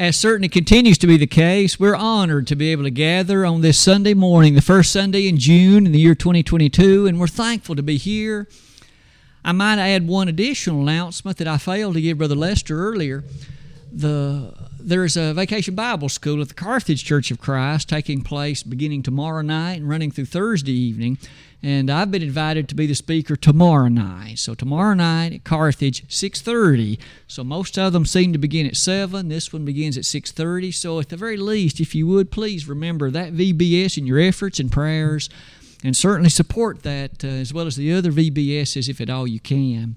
as certainly continues to be the case, we're honored to be able to gather on this Sunday morning, the first Sunday in June in the year 2022, and we're thankful to be here. I might add one additional announcement that I failed to give Brother Lester earlier. The there's a vacation Bible school at the Carthage Church of Christ taking place beginning tomorrow night and running through Thursday evening. And I've been invited to be the speaker tomorrow night. So tomorrow night at Carthage, 6:30. So most of them seem to begin at 7. This one begins at 6:30. So at the very least, if you would please remember that VBS in your efforts and prayers, and certainly support that uh, as well as the other VBSs if at all you can.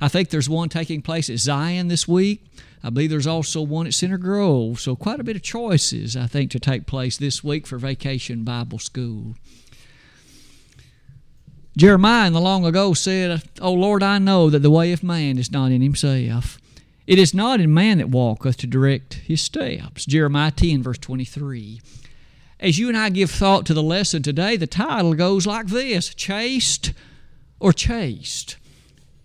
I think there's one taking place at Zion this week. I believe there's also one at Center Grove. So, quite a bit of choices, I think, to take place this week for Vacation Bible School. Jeremiah in the long ago said, O Lord, I know that the way of man is not in himself. It is not in man that walketh to direct his steps. Jeremiah 10, verse 23. As you and I give thought to the lesson today, the title goes like this Chaste or Chaste.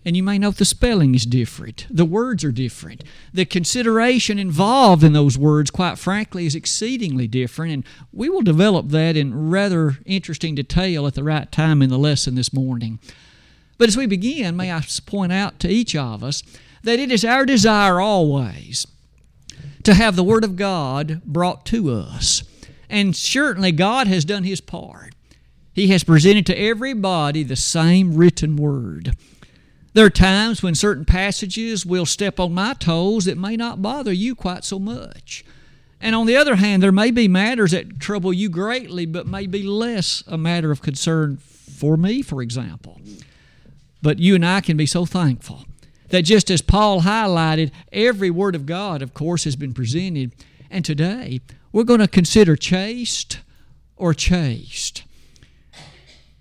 And you may note the spelling is different. The words are different. The consideration involved in those words, quite frankly, is exceedingly different. And we will develop that in rather interesting detail at the right time in the lesson this morning. But as we begin, may I point out to each of us that it is our desire always to have the Word of God brought to us. And certainly God has done His part. He has presented to everybody the same written Word. There are times when certain passages will step on my toes that may not bother you quite so much. And on the other hand, there may be matters that trouble you greatly, but may be less a matter of concern for me, for example. But you and I can be so thankful that just as Paul highlighted, every word of God, of course, has been presented. And today, we're going to consider chaste or chaste.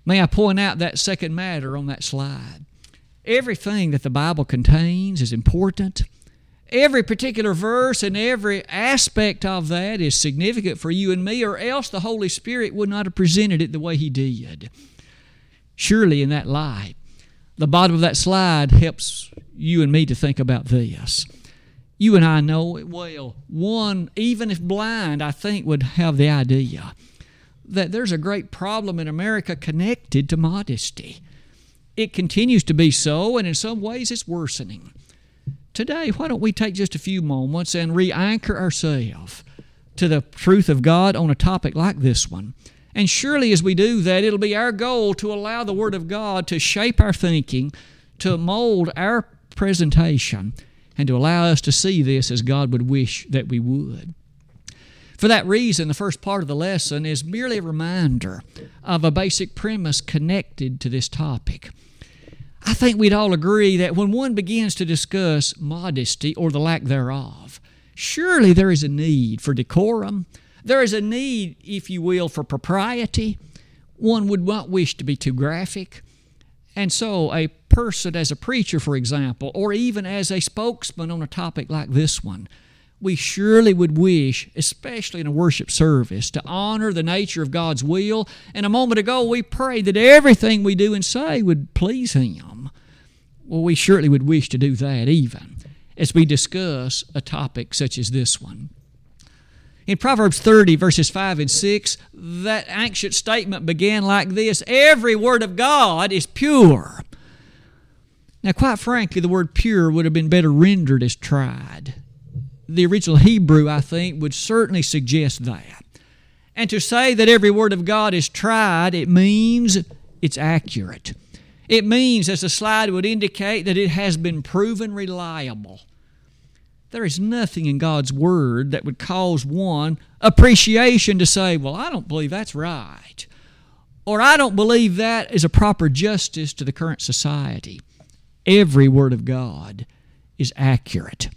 May I point out that second matter on that slide? Everything that the Bible contains is important. Every particular verse and every aspect of that is significant for you and me, or else the Holy Spirit would not have presented it the way He did. Surely, in that light, the bottom of that slide helps you and me to think about this. You and I know it well. One, even if blind, I think would have the idea that there's a great problem in America connected to modesty. It continues to be so, and in some ways it's worsening. Today, why don't we take just a few moments and re anchor ourselves to the truth of God on a topic like this one? And surely, as we do that, it'll be our goal to allow the Word of God to shape our thinking, to mold our presentation, and to allow us to see this as God would wish that we would. For that reason, the first part of the lesson is merely a reminder of a basic premise connected to this topic. I think we'd all agree that when one begins to discuss modesty or the lack thereof, surely there is a need for decorum. There is a need, if you will, for propriety. One would not wish to be too graphic. And so, a person as a preacher, for example, or even as a spokesman on a topic like this one, we surely would wish, especially in a worship service, to honor the nature of God's will. And a moment ago, we prayed that everything we do and say would please Him. Well, we surely would wish to do that even as we discuss a topic such as this one. In Proverbs 30, verses 5 and 6, that ancient statement began like this Every word of God is pure. Now, quite frankly, the word pure would have been better rendered as tried the original Hebrew, I think, would certainly suggest that. And to say that every word of God is tried, it means it's accurate. It means, as the slide would indicate, that it has been proven reliable. There is nothing in God's Word that would cause one appreciation to say, Well, I don't believe that's right. Or I don't believe that is a proper justice to the current society. Every Word of God is accurate.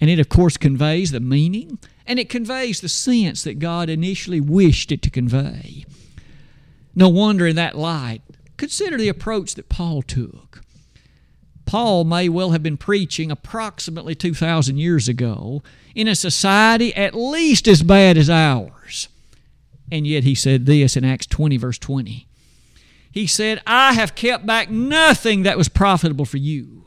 And it, of course, conveys the meaning and it conveys the sense that God initially wished it to convey. No wonder, in that light, consider the approach that Paul took. Paul may well have been preaching approximately 2,000 years ago in a society at least as bad as ours. And yet he said this in Acts 20, verse 20. He said, I have kept back nothing that was profitable for you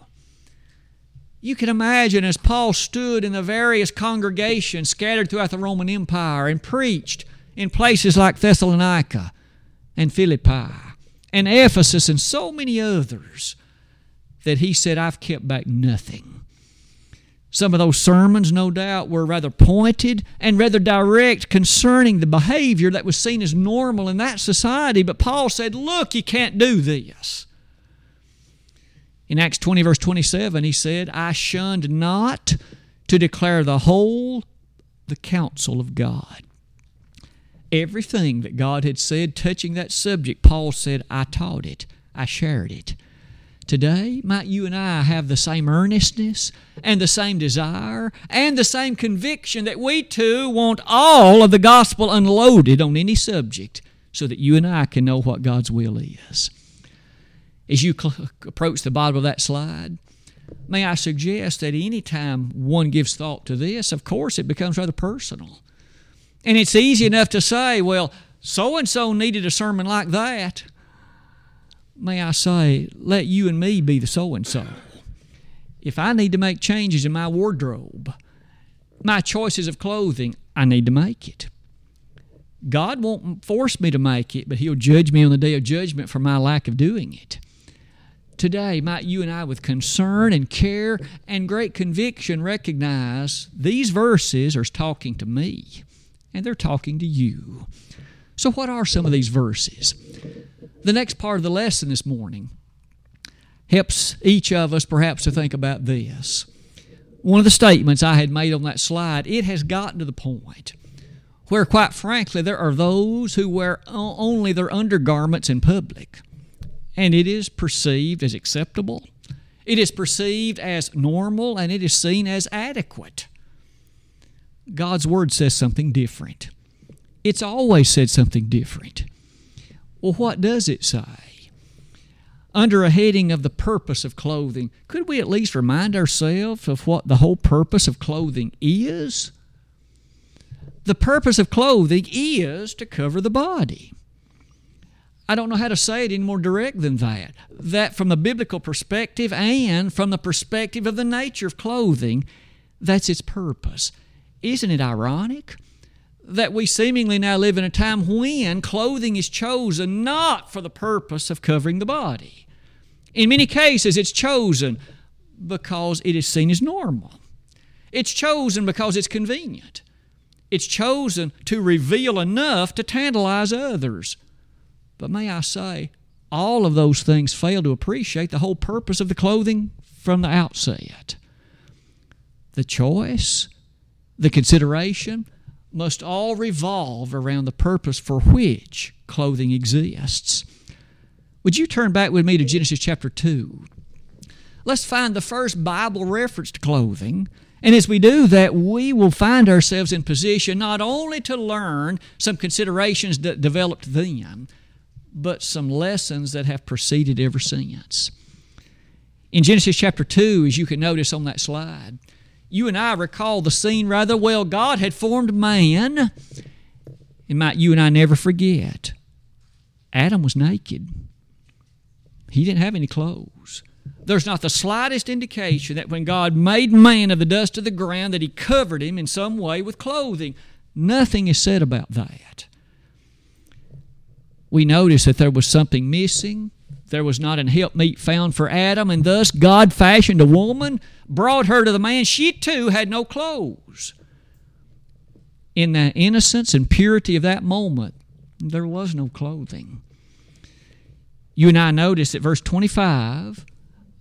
You can imagine as Paul stood in the various congregations scattered throughout the Roman Empire and preached in places like Thessalonica and Philippi and Ephesus and so many others that he said, I've kept back nothing. Some of those sermons, no doubt, were rather pointed and rather direct concerning the behavior that was seen as normal in that society. But Paul said, Look, you can't do this. In Acts 20, verse 27, he said, I shunned not to declare the whole, the counsel of God. Everything that God had said touching that subject, Paul said, I taught it, I shared it. Today, might you and I have the same earnestness and the same desire and the same conviction that we too want all of the gospel unloaded on any subject so that you and I can know what God's will is. As you cl- approach the bottom of that slide, may I suggest that any time one gives thought to this, of course, it becomes rather personal. And it's easy enough to say, well, so and so needed a sermon like that may I say, let you and me be the so and so. If I need to make changes in my wardrobe, my choices of clothing, I need to make it. God won't force me to make it, but He'll judge me on the day of judgment for my lack of doing it. Today, might you and I, with concern and care and great conviction, recognize these verses are talking to me and they're talking to you. So, what are some of these verses? The next part of the lesson this morning helps each of us perhaps to think about this. One of the statements I had made on that slide, it has gotten to the point where, quite frankly, there are those who wear only their undergarments in public, and it is perceived as acceptable. It is perceived as normal, and it is seen as adequate. God's Word says something different. It's always said something different. Well, what does it say? Under a heading of the purpose of clothing, could we at least remind ourselves of what the whole purpose of clothing is? The purpose of clothing is to cover the body. I don't know how to say it any more direct than that. That from the biblical perspective and from the perspective of the nature of clothing, that's its purpose. Isn't it ironic? that we seemingly now live in a time when clothing is chosen not for the purpose of covering the body. In many cases, it's chosen because it is seen as normal. It's chosen because it's convenient. It's chosen to reveal enough to tantalize others. But may I say, all of those things fail to appreciate the whole purpose of the clothing from the outset. The choice, the consideration, must all revolve around the purpose for which clothing exists. Would you turn back with me to Genesis chapter 2? Let's find the first Bible reference to clothing. And as we do that, we will find ourselves in position not only to learn some considerations that developed then, but some lessons that have proceeded ever since. In Genesis chapter 2, as you can notice on that slide, you and I recall the scene rather well. God had formed man, and might you and I never forget, Adam was naked. He didn't have any clothes. There's not the slightest indication that when God made man of the dust of the ground that he covered him in some way with clothing. Nothing is said about that. We notice that there was something missing. There was not an helpmeet found for Adam, and thus God fashioned a woman brought her to the man, she too had no clothes. In the innocence and purity of that moment, there was no clothing. You and I notice that verse 25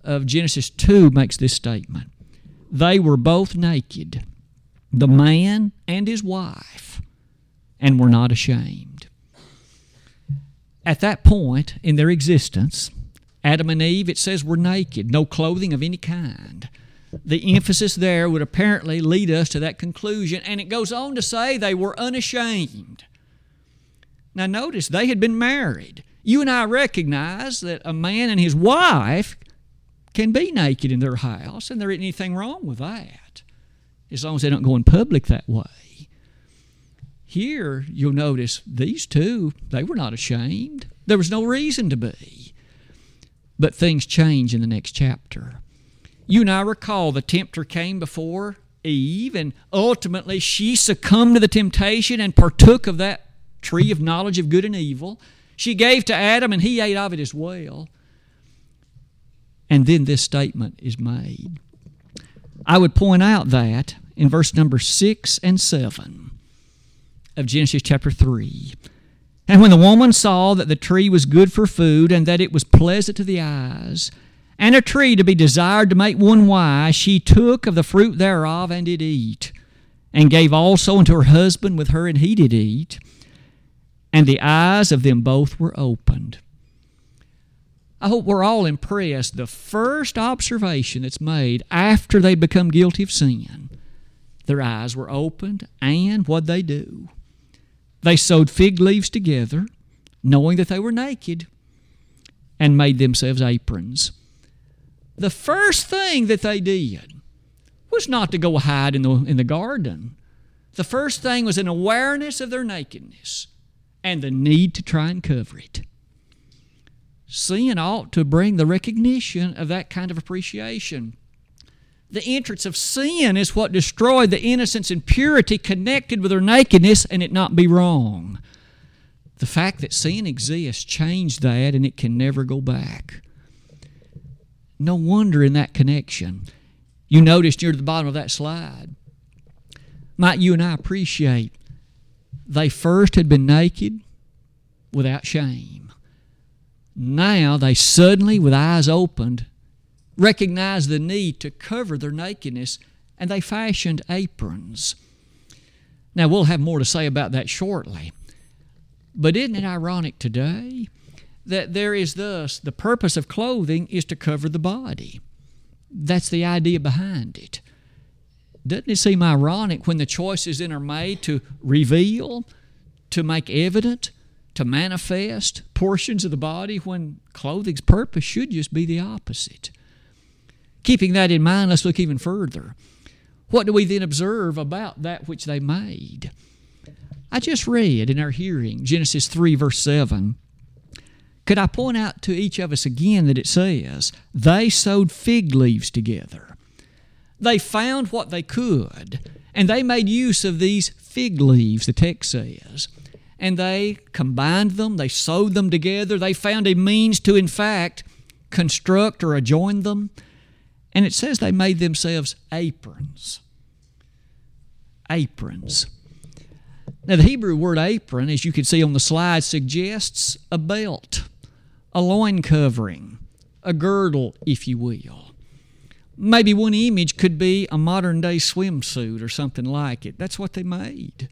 of Genesis 2 makes this statement They were both naked, the man and his wife, and were not ashamed. At that point in their existence, Adam and Eve, it says, were naked, no clothing of any kind the emphasis there would apparently lead us to that conclusion. And it goes on to say they were unashamed. Now, notice they had been married. You and I recognize that a man and his wife can be naked in their house, and there isn't anything wrong with that, as long as they don't go in public that way. Here, you'll notice these two, they were not ashamed. There was no reason to be. But things change in the next chapter You and I recall the tempter came before Eve, and ultimately she succumbed to the temptation and partook of that tree of knowledge of good and evil. She gave to Adam, and he ate of it as well. And then this statement is made. I would point out that in verse number 6 and 7 of Genesis chapter 3. And when the woman saw that the tree was good for food, and that it was pleasant to the eyes, and a tree to be desired to make one wise, she took of the fruit thereof and did eat, and gave also unto her husband with her, and he did eat. And the eyes of them both were opened. I hope we're all impressed. The first observation that's made after they become guilty of sin, their eyes were opened, and what they do? They sewed fig leaves together, knowing that they were naked, and made themselves aprons the first thing that they did was not to go hide in the, in the garden. The first thing was an awareness of their nakedness and the need to try and cover it. Sin ought to bring the recognition of that kind of appreciation. The entrance of sin is what destroyed the innocence and purity connected with her nakedness, and it not be wrong. The fact that sin exists changed that, and it can never go back. No wonder in that connection. You notice near the bottom of that slide. Might you and I appreciate they first had been naked without shame. Now they suddenly, with eyes opened, recognized the need to cover their nakedness and they fashioned aprons. Now, we'll have more to say about that shortly. But isn't it ironic today that there is thus the purpose of clothing is to cover the body. That's the idea behind it. Doesn't it seem ironic when the choices then are made to reveal, to make evident, to manifest portions of the body when clothing's purpose should just be the opposite? Keeping that in mind, let's look even further. What do we then observe about that which they made? I just read in our hearing Genesis 3, verse 7 could I point out to each of us again that it says, they sewed fig leaves together? They found what they could, and they made use of these fig leaves, the text says. And they combined them, they sewed them together, they found a means to, in fact, construct or adjoin them. And it says they made themselves aprons. Aprons. Now, the Hebrew word apron, as you can see on the slide, suggests a belt a loin covering, a girdle, if you will. Maybe one image could be a modern day swimsuit or something like it. That's what they made.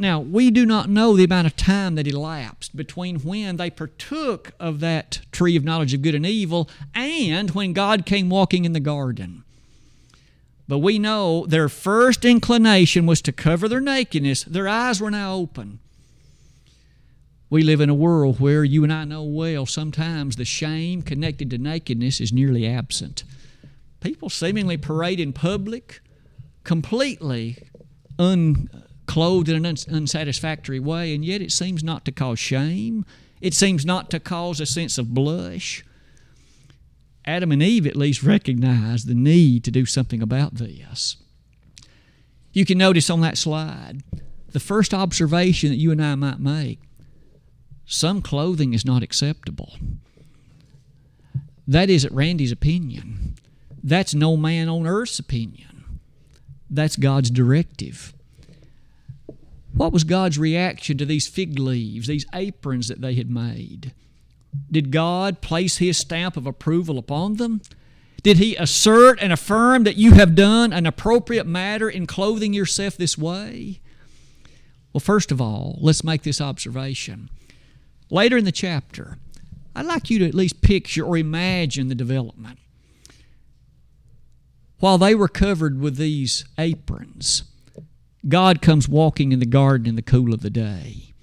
Now, we do not know the amount of time that elapsed between when they partook of that tree of knowledge of good and evil and when God came walking in the garden. But we know their first inclination was to cover their nakedness. Their eyes were now open. We live in a world where you and I know well sometimes the shame connected to nakedness is nearly absent. People seemingly parade in public completely unclothed in an unsatisfactory way, and yet it seems not to cause shame. It seems not to cause a sense of blush. Adam and Eve at least recognized the need to do something about this. You can notice on that slide the first observation that you and I might make some clothing is not acceptable. That isn't Randy's opinion. That's no man on earth's opinion. That's God's directive. What was God's reaction to these fig leaves, these aprons that they had made? Did God place His stamp of approval upon them? Did He assert and affirm that you have done an appropriate matter in clothing yourself this way? Well, first of all, let's make this observation. Later in the chapter, I'd like you to at least picture or imagine the development. While they were covered with these aprons, God comes walking in the garden in the cool of the day.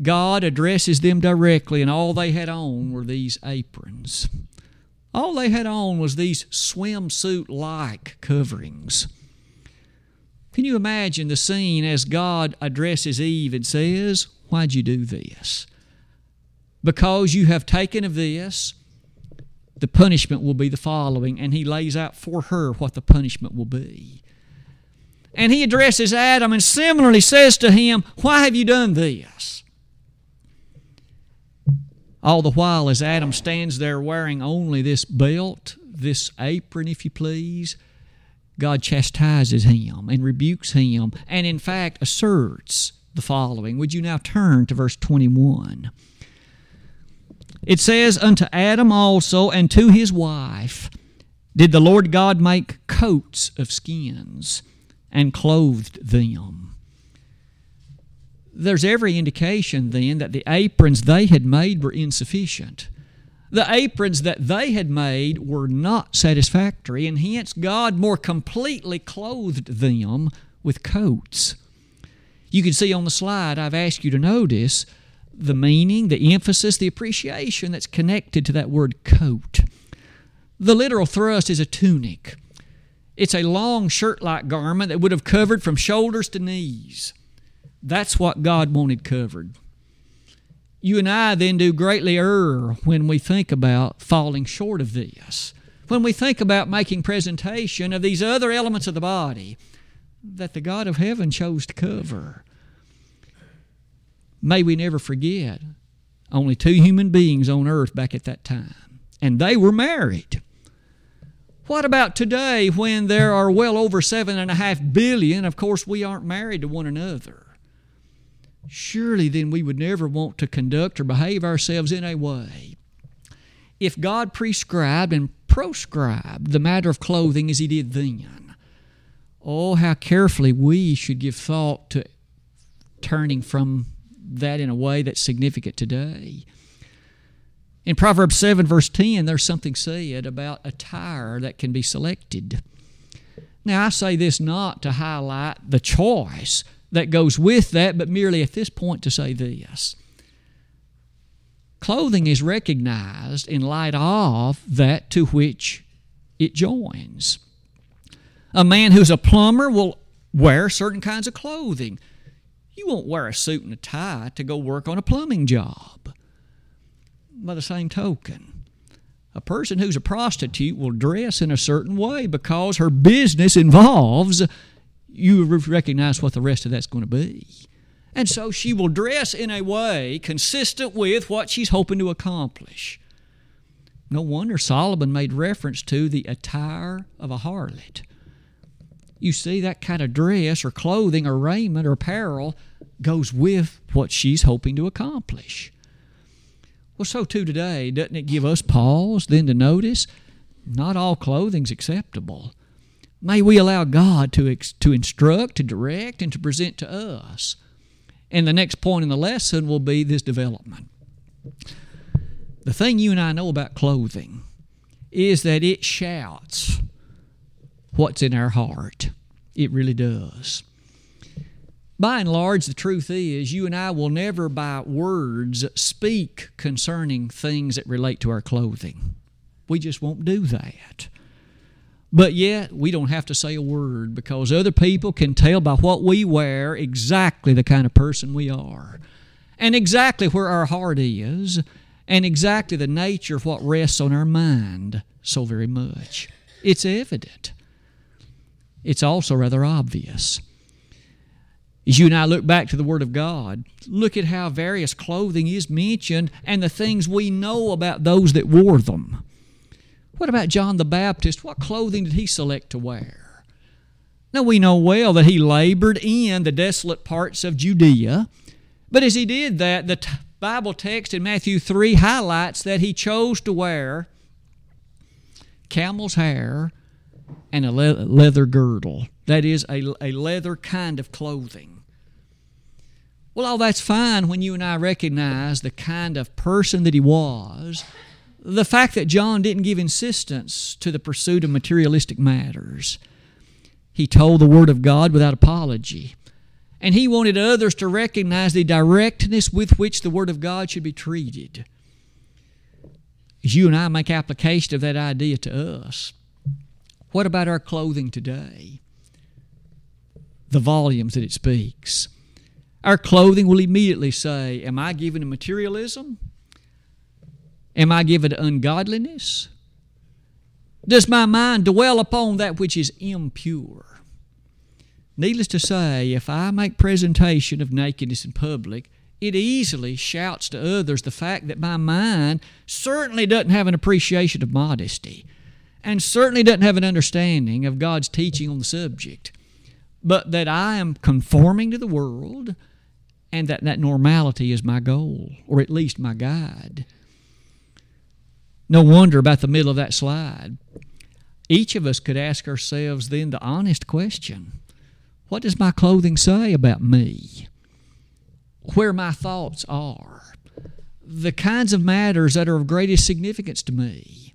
God addresses them directly, and all they had on were these aprons. All they had on was these swimsuit like coverings. Can you imagine the scene as God addresses Eve and says, Why'd you do this? Because you have taken of this, the punishment will be the following, and he lays out for her what the punishment will be. And he addresses Adam and similarly says to him, Why have you done this? All the while, as Adam stands there wearing only this belt, this apron, if you please, God chastises him and rebukes him, and in fact asserts the following. Would you now turn to verse 21? It says, Unto Adam also and to his wife did the Lord God make coats of skins and clothed them. There's every indication then that the aprons they had made were insufficient. The aprons that they had made were not satisfactory, and hence God more completely clothed them with coats. You can see on the slide, I've asked you to notice the meaning, the emphasis, the appreciation that's connected to that word coat. The literal thrust is a tunic. It's a long shirt like garment that would have covered from shoulders to knees. That's what God wanted covered. You and I then do greatly err when we think about falling short of this. When we think about making presentation of these other elements of the body that the God of heaven chose to cover. May we never forget only two human beings on earth back at that time, and they were married. What about today when there are well over seven and a half billion? Of course, we aren't married to one another. Surely then we would never want to conduct or behave ourselves in a way. If God prescribed and proscribed the matter of clothing as He did then, oh, how carefully we should give thought to turning from that in a way that's significant today. In Proverbs 7, verse 10, there's something said about attire that can be selected. Now, I say this not to highlight the choice that goes with that, but merely at this point to say this. Clothing is recognized in light of that to which it joins. A man who's a plumber will wear certain kinds of clothing. You won't wear a suit and a tie to go work on a plumbing job. By the same token, a person who's a prostitute will dress in a certain way because her business involves you recognize what the rest of that's going to be. And so she will dress in a way consistent with what she's hoping to accomplish. No wonder Solomon made reference to the attire of a harlot. You see, that kind of dress or clothing or raiment or apparel goes with what she's hoping to accomplish. Well, so too today, doesn't it give us pause then to notice not all clothing's acceptable? May we allow God to, to instruct, to direct, and to present to us. And the next point in the lesson will be this development. The thing you and I know about clothing is that it shouts what's in our heart. It really does. By and large, the truth is, you and I will never, by words, speak concerning things that relate to our clothing. We just won't do that. But yet, we don't have to say a word because other people can tell by what we wear exactly the kind of person we are, and exactly where our heart is, and exactly the nature of what rests on our mind so very much. It's evident. It's also rather obvious. As you and I look back to the Word of God, look at how various clothing is mentioned and the things we know about those that wore them. What about John the Baptist? What clothing did he select to wear? Now we know well that he labored in the desolate parts of Judea, but as he did that, the t- Bible text in Matthew 3 highlights that he chose to wear camel's hair and a le- leather girdle. That is, a, a leather kind of clothing. Well, all that's fine when you and I recognize the kind of person that he was. The fact that John didn't give insistence to the pursuit of materialistic matters. He told the Word of God without apology. And he wanted others to recognize the directness with which the Word of God should be treated. As you and I make application of that idea to us, what about our clothing today? The volumes that it speaks. Our clothing will immediately say, Am I given to materialism? Am I given to ungodliness? Does my mind dwell upon that which is impure? Needless to say, if I make presentation of nakedness in public, it easily shouts to others the fact that my mind certainly doesn't have an appreciation of modesty and certainly doesn't have an understanding of God's teaching on the subject, but that I am conforming to the world and that that normality is my goal, or at least my guide. No wonder about the middle of that slide. Each of us could ask ourselves then the honest question What does my clothing say about me? Where my thoughts are? The kinds of matters that are of greatest significance to me.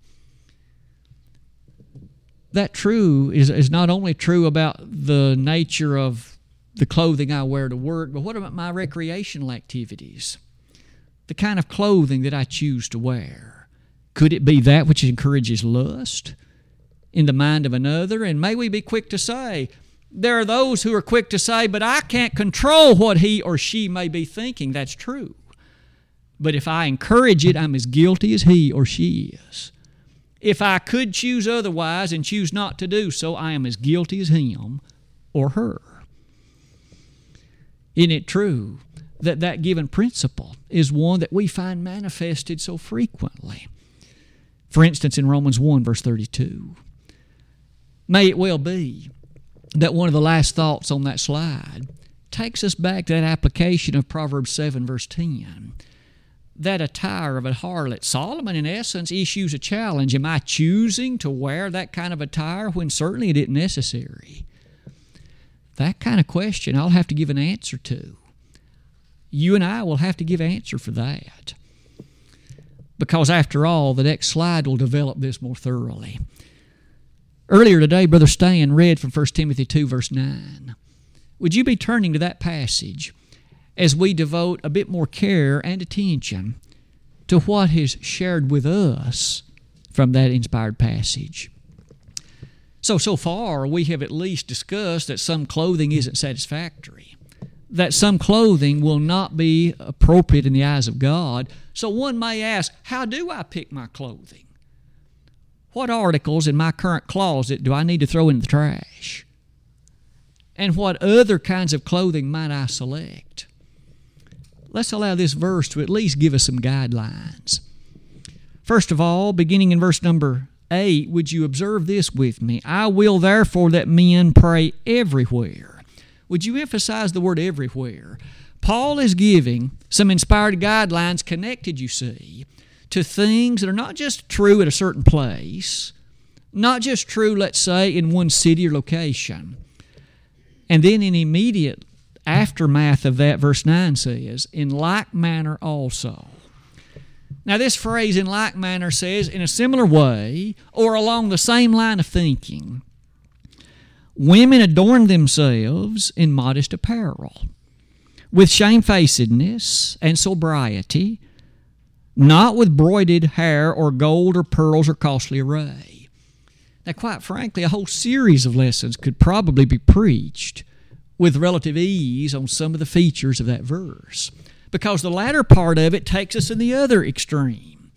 That true is, is not only true about the nature of the clothing I wear to work, but what about my recreational activities? The kind of clothing that I choose to wear. Could it be that which encourages lust in the mind of another? And may we be quick to say, there are those who are quick to say, but I can't control what he or she may be thinking. That's true. But if I encourage it, I'm as guilty as he or she is. If I could choose otherwise and choose not to do so, I am as guilty as him or her. Isn't it true that that given principle is one that we find manifested so frequently? For instance, in Romans 1, verse 32. May it well be that one of the last thoughts on that slide takes us back to that application of Proverbs 7, verse 10. That attire of a harlot. Solomon, in essence, issues a challenge. Am I choosing to wear that kind of attire when certainly it isn't necessary? That kind of question I'll have to give an answer to. You and I will have to give answer for that. Because after all, the next slide will develop this more thoroughly. Earlier today, Brother Stan read from 1 Timothy 2, verse 9. Would you be turning to that passage as we devote a bit more care and attention to what is shared with us from that inspired passage? So, so far, we have at least discussed that some clothing isn't satisfactory, that some clothing will not be appropriate in the eyes of God. So, one may ask, how do I pick my clothing? What articles in my current closet do I need to throw in the trash? And what other kinds of clothing might I select? Let's allow this verse to at least give us some guidelines. First of all, beginning in verse number 8, would you observe this with me? I will therefore that men pray everywhere. Would you emphasize the word everywhere? Paul is giving some inspired guidelines connected, you see, to things that are not just true at a certain place, not just true, let's say, in one city or location. And then in immediate aftermath of that, verse 9 says, In like manner also. Now, this phrase in like manner says, in a similar way, or along the same line of thinking, women adorn themselves in modest apparel, with shamefacedness and sobriety, not with broided hair or gold or pearls or costly array. Now, quite frankly, a whole series of lessons could probably be preached with relative ease on some of the features of that verse because the latter part of it takes us in the other extreme.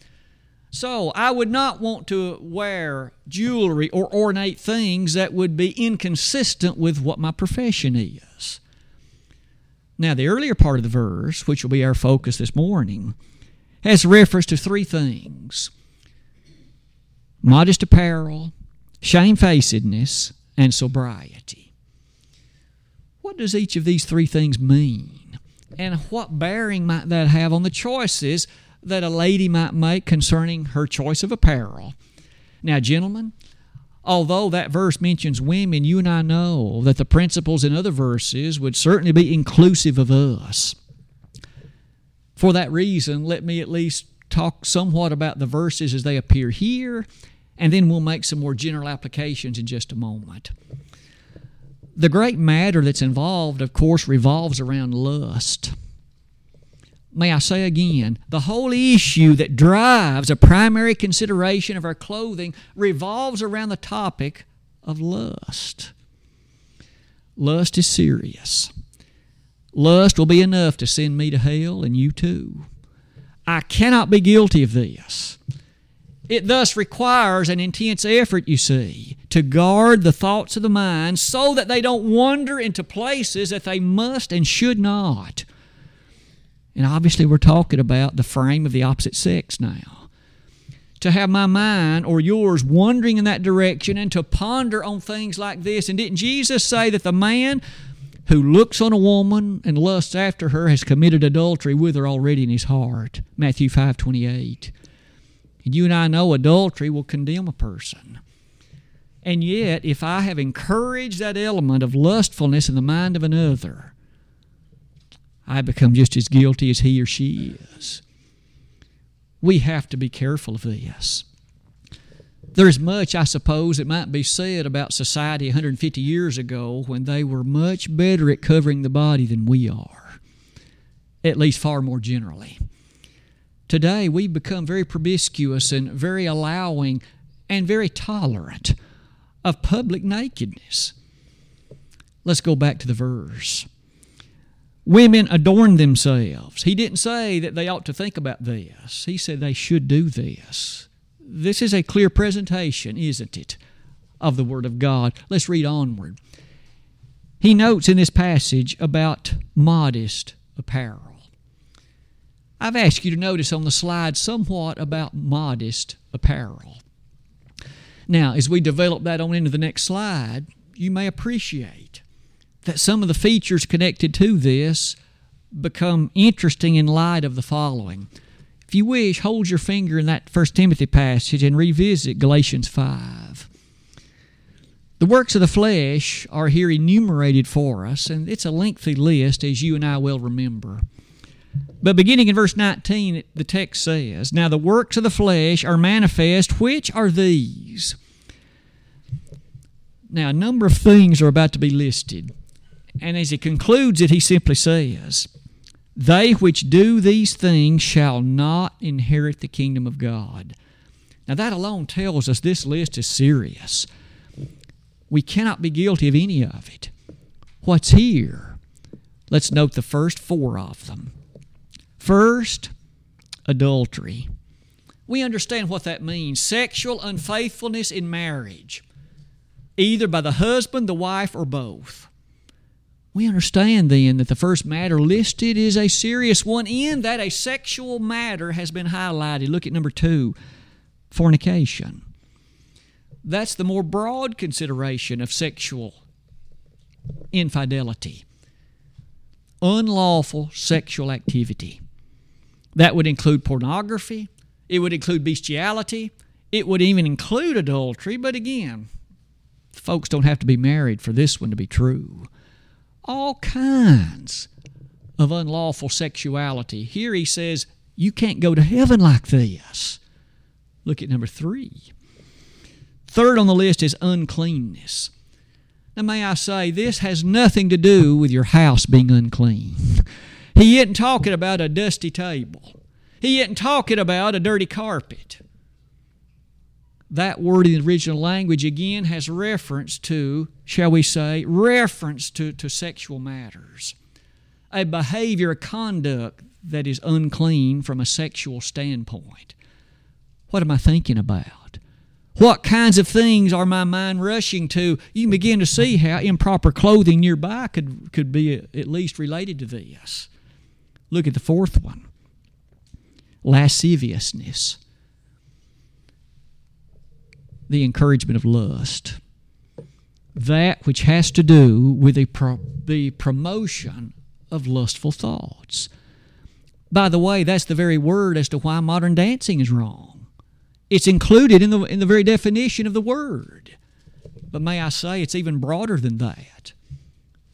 So, I would not want to wear jewelry or ornate things that would be inconsistent with what my profession is. Now, the earlier part of the verse, which will be our focus this morning, has reference to three things modest apparel, shamefacedness, and sobriety. What does each of these three things mean? And what bearing might that have on the choices that a lady might make concerning her choice of apparel? Now, gentlemen, although that verse mentions women, you and I know that the principles in other verses would certainly be inclusive of us. For that reason, let me at least talk somewhat about the verses as they appear here, and then we'll make some more general applications in just a moment the great matter that's involved, of course, revolves around lust. May I say again, the whole issue that drives a primary consideration of our clothing revolves around the topic of lust. Lust is serious. Lust will be enough to send me to hell and you too. I cannot be guilty of this. It thus requires an intense effort, you see, to guard the thoughts of the mind so that they don't wander into places that they must and should not. And obviously, we're talking about the frame of the opposite sex now. To have my mind or yours wandering in that direction and to ponder on things like this. And didn't Jesus say that the man who looks on a woman and lusts after her has committed adultery with her already in his heart? Matthew 5 28. And you and I know adultery will condemn a person. And yet, if I have encouraged that element of lustfulness in the mind of another, I become just as guilty as he or she is. We have to be careful of this. There's much, I suppose, that might be said about society 150 years ago when they were much better at covering the body than we are, at least far more generally. Today, we've become very promiscuous and very allowing and very tolerant of public nakedness. Let's go back to the verse. Women adorn themselves. He didn't say that they ought to think about this, he said they should do this. This is a clear presentation, isn't it, of the Word of God? Let's read onward. He notes in this passage about modest apparel. I've asked you to notice on the slide somewhat about modest apparel. Now, as we develop that on into the next slide, you may appreciate that some of the features connected to this become interesting in light of the following. If you wish, hold your finger in that 1 Timothy passage and revisit Galatians 5. The works of the flesh are here enumerated for us, and it's a lengthy list, as you and I well remember. But beginning in verse 19, the text says, Now the works of the flesh are manifest, which are these? Now, a number of things are about to be listed. And as he concludes it, he simply says, They which do these things shall not inherit the kingdom of God. Now, that alone tells us this list is serious. We cannot be guilty of any of it. What's here? Let's note the first four of them. First, adultery. We understand what that means sexual unfaithfulness in marriage, either by the husband, the wife, or both. We understand then that the first matter listed is a serious one, in that a sexual matter has been highlighted. Look at number two fornication. That's the more broad consideration of sexual infidelity, unlawful sexual activity. That would include pornography, it would include bestiality, it would even include adultery, but again, folks don't have to be married for this one to be true. All kinds of unlawful sexuality. Here he says, you can't go to heaven like this. Look at number three. Third on the list is uncleanness. Now, may I say, this has nothing to do with your house being unclean. He isn't talking about a dusty table. He isn't talking about a dirty carpet. That word in the original language again has reference to, shall we say, reference to, to sexual matters. A behavior, a conduct that is unclean from a sexual standpoint. What am I thinking about? What kinds of things are my mind rushing to? You can begin to see how improper clothing nearby could, could be at least related to this. Look at the fourth one lasciviousness, the encouragement of lust. That which has to do with the, pro- the promotion of lustful thoughts. By the way, that's the very word as to why modern dancing is wrong. It's included in the, in the very definition of the word. But may I say, it's even broader than that.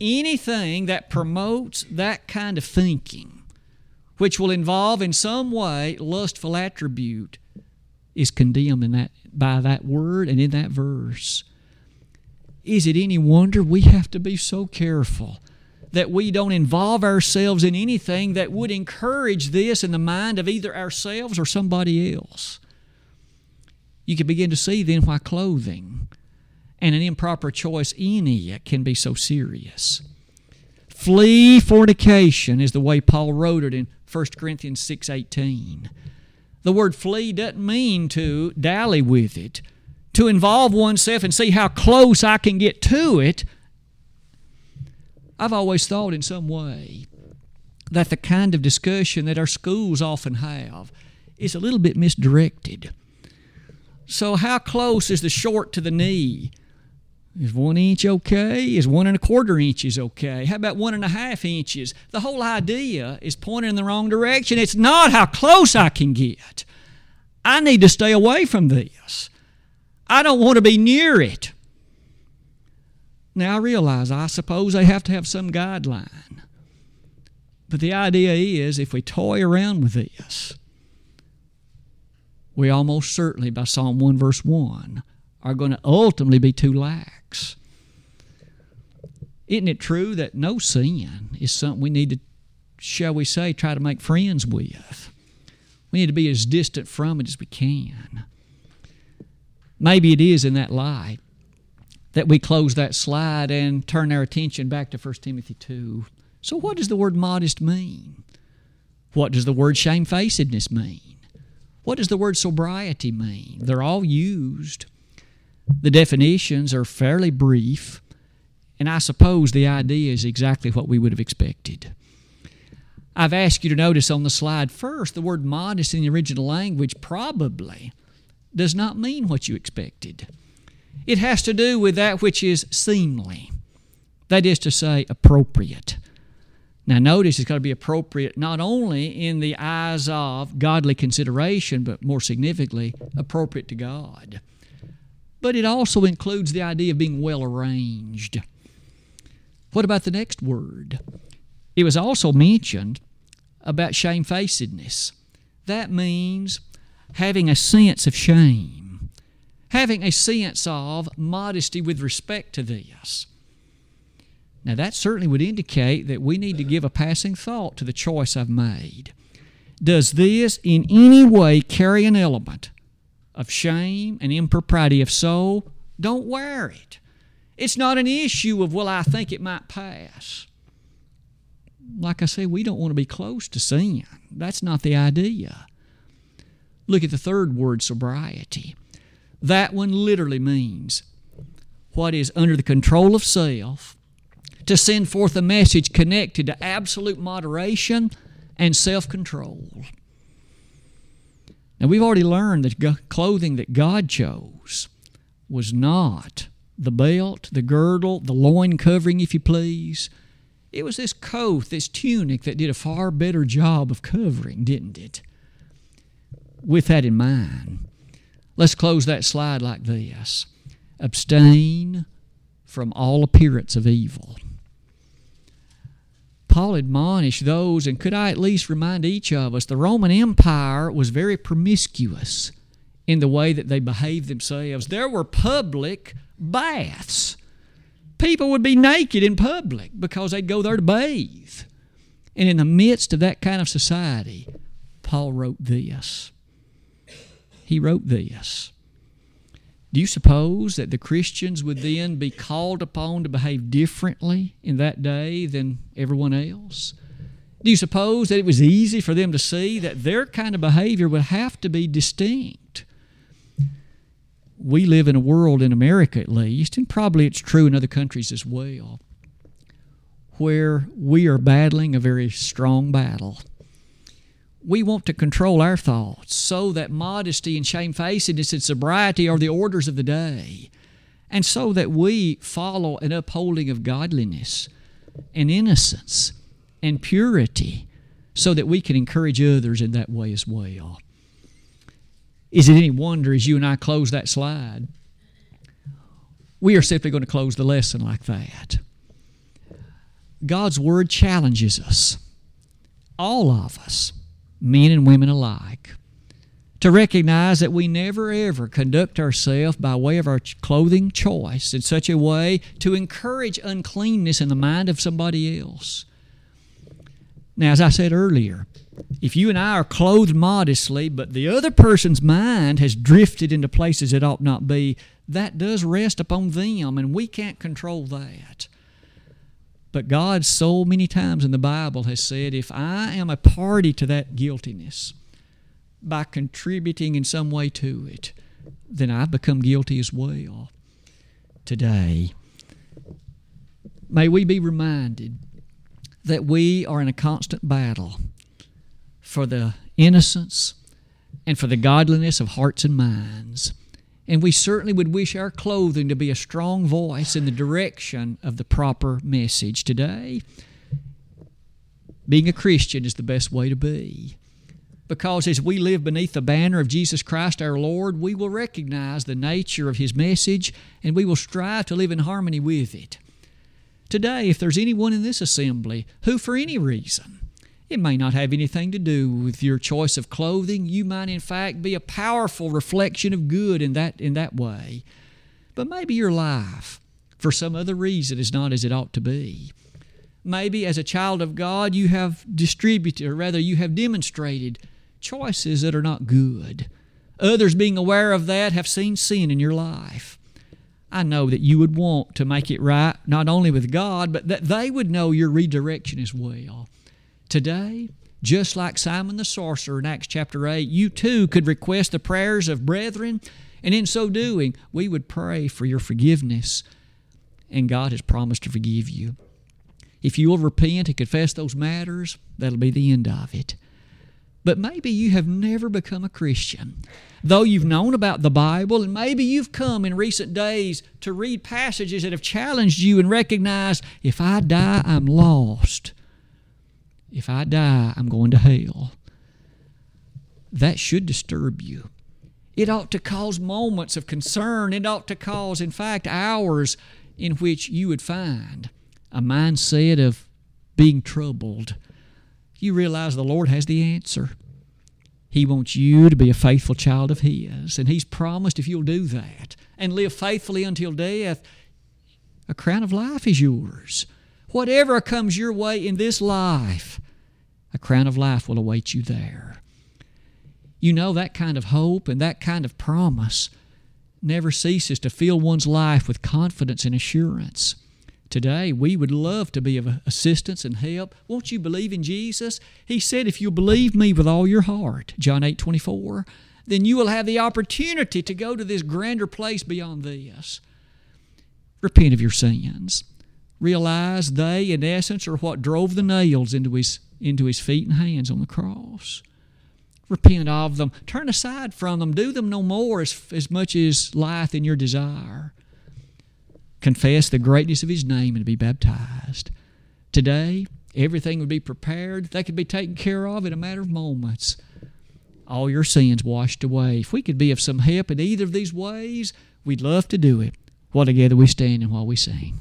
Anything that promotes that kind of thinking which will involve in some way lustful attribute is condemned in that by that word and in that verse. Is it any wonder we have to be so careful that we don't involve ourselves in anything that would encourage this in the mind of either ourselves or somebody else? You can begin to see then why clothing and an improper choice in it can be so serious. Flee fornication is the way Paul wrote it in 1 Corinthians 6:18. The word flee doesn't mean to dally with it, to involve oneself and see how close I can get to it. I've always thought in some way that the kind of discussion that our schools often have is a little bit misdirected. So, how close is the short to the knee? Is one inch okay? Is one and a quarter inches okay? How about one and a half inches? The whole idea is pointing in the wrong direction. It's not how close I can get. I need to stay away from this. I don't want to be near it. Now I realize, I suppose they have to have some guideline. But the idea is if we toy around with this, we almost certainly, by Psalm 1, verse 1, are going to ultimately be too lax. Isn't it true that no sin is something we need to, shall we say, try to make friends with? We need to be as distant from it as we can. Maybe it is in that light that we close that slide and turn our attention back to 1 Timothy 2. So, what does the word modest mean? What does the word shamefacedness mean? What does the word sobriety mean? They're all used. The definitions are fairly brief, and I suppose the idea is exactly what we would have expected. I've asked you to notice on the slide first the word modest in the original language probably does not mean what you expected. It has to do with that which is seemly, that is to say, appropriate. Now, notice it's got to be appropriate not only in the eyes of godly consideration, but more significantly, appropriate to God. But it also includes the idea of being well arranged. What about the next word? It was also mentioned about shamefacedness. That means having a sense of shame, having a sense of modesty with respect to this. Now, that certainly would indicate that we need to give a passing thought to the choice I've made. Does this in any way carry an element of shame and impropriety? If so, don't wear it. It's not an issue of, well, I think it might pass. Like I say, we don't want to be close to sin. That's not the idea. Look at the third word, sobriety. That one literally means what is under the control of self to send forth a message connected to absolute moderation and self control. Now, we've already learned that clothing that God chose was not the belt, the girdle, the loin covering, if you please. It was this coat, this tunic, that did a far better job of covering, didn't it? With that in mind, let's close that slide like this Abstain from all appearance of evil. Paul admonished those, and could I at least remind each of us, the Roman Empire was very promiscuous in the way that they behaved themselves. There were public baths. People would be naked in public because they'd go there to bathe. And in the midst of that kind of society, Paul wrote this. He wrote this. Do you suppose that the Christians would then be called upon to behave differently in that day than everyone else? Do you suppose that it was easy for them to see that their kind of behavior would have to be distinct? We live in a world, in America at least, and probably it's true in other countries as well, where we are battling a very strong battle we want to control our thoughts so that modesty and shamefacedness and sobriety are the orders of the day, and so that we follow an upholding of godliness and innocence and purity so that we can encourage others in that way as well. Is it any wonder as you and I close that slide? We are simply going to close the lesson like that. God's Word challenges us, all of us men and women alike. To recognize that we never ever conduct ourselves by way of our clothing choice in such a way to encourage uncleanness in the mind of somebody else. Now, as I said earlier, if you and I are clothed modestly, but the other person's mind has drifted into places it ought not be, that does rest upon them, and we can't control that. But God, so many times in the Bible, has said, if I am a party to that guiltiness, by contributing in some way to it, then I've become guilty as well. Today, may we be reminded that we are in a constant battle for the innocence and for the godliness of hearts and minds. And we certainly would wish our clothing to be a strong voice in the direction of the proper message today. Being a Christian is the best way to be. Because as we live beneath the banner of Jesus Christ our Lord, we will recognize the nature of His message and we will strive to live in harmony with it. Today, if there's anyone in this assembly who, for any reason, it may not have anything to do with your choice of clothing. You might, in fact, be a powerful reflection of good in that, in that way. But maybe your life, for some other reason, is not as it ought to be. Maybe as a child of God, you have distributed, or rather, you have demonstrated choices that are not good. Others, being aware of that, have seen sin in your life. I know that you would want to make it right, not only with God, but that they would know your redirection as well. Today, just like Simon the sorcerer in Acts chapter 8, you too could request the prayers of brethren, and in so doing, we would pray for your forgiveness, and God has promised to forgive you. If you will repent and confess those matters, that'll be the end of it. But maybe you have never become a Christian. Though you've known about the Bible, and maybe you've come in recent days to read passages that have challenged you and recognized if I die, I'm lost if I die, I'm going to hell. That should disturb you. It ought to cause moments of concern. It ought to cause, in fact, hours in which you would find a mindset of being troubled. You realize the Lord has the answer. He wants you to be a faithful child of His, and He's promised if you'll do that and live faithfully until death, a crown of life is yours. Whatever comes your way in this life, a crown of life will await you there. You know, that kind of hope and that kind of promise never ceases to fill one's life with confidence and assurance. Today, we would love to be of assistance and help. Won't you believe in Jesus? He said, If you believe me with all your heart, John 8 24, then you will have the opportunity to go to this grander place beyond this. Repent of your sins. Realize they, in essence, are what drove the nails into his into his feet and hands on the cross. Repent of them. Turn aside from them. Do them no more as, as much as lieth in your desire. Confess the greatness of his name and be baptized. Today, everything would be prepared. They could be taken care of in a matter of moments. All your sins washed away. If we could be of some help in either of these ways, we'd love to do it. While together we stand and while we sing.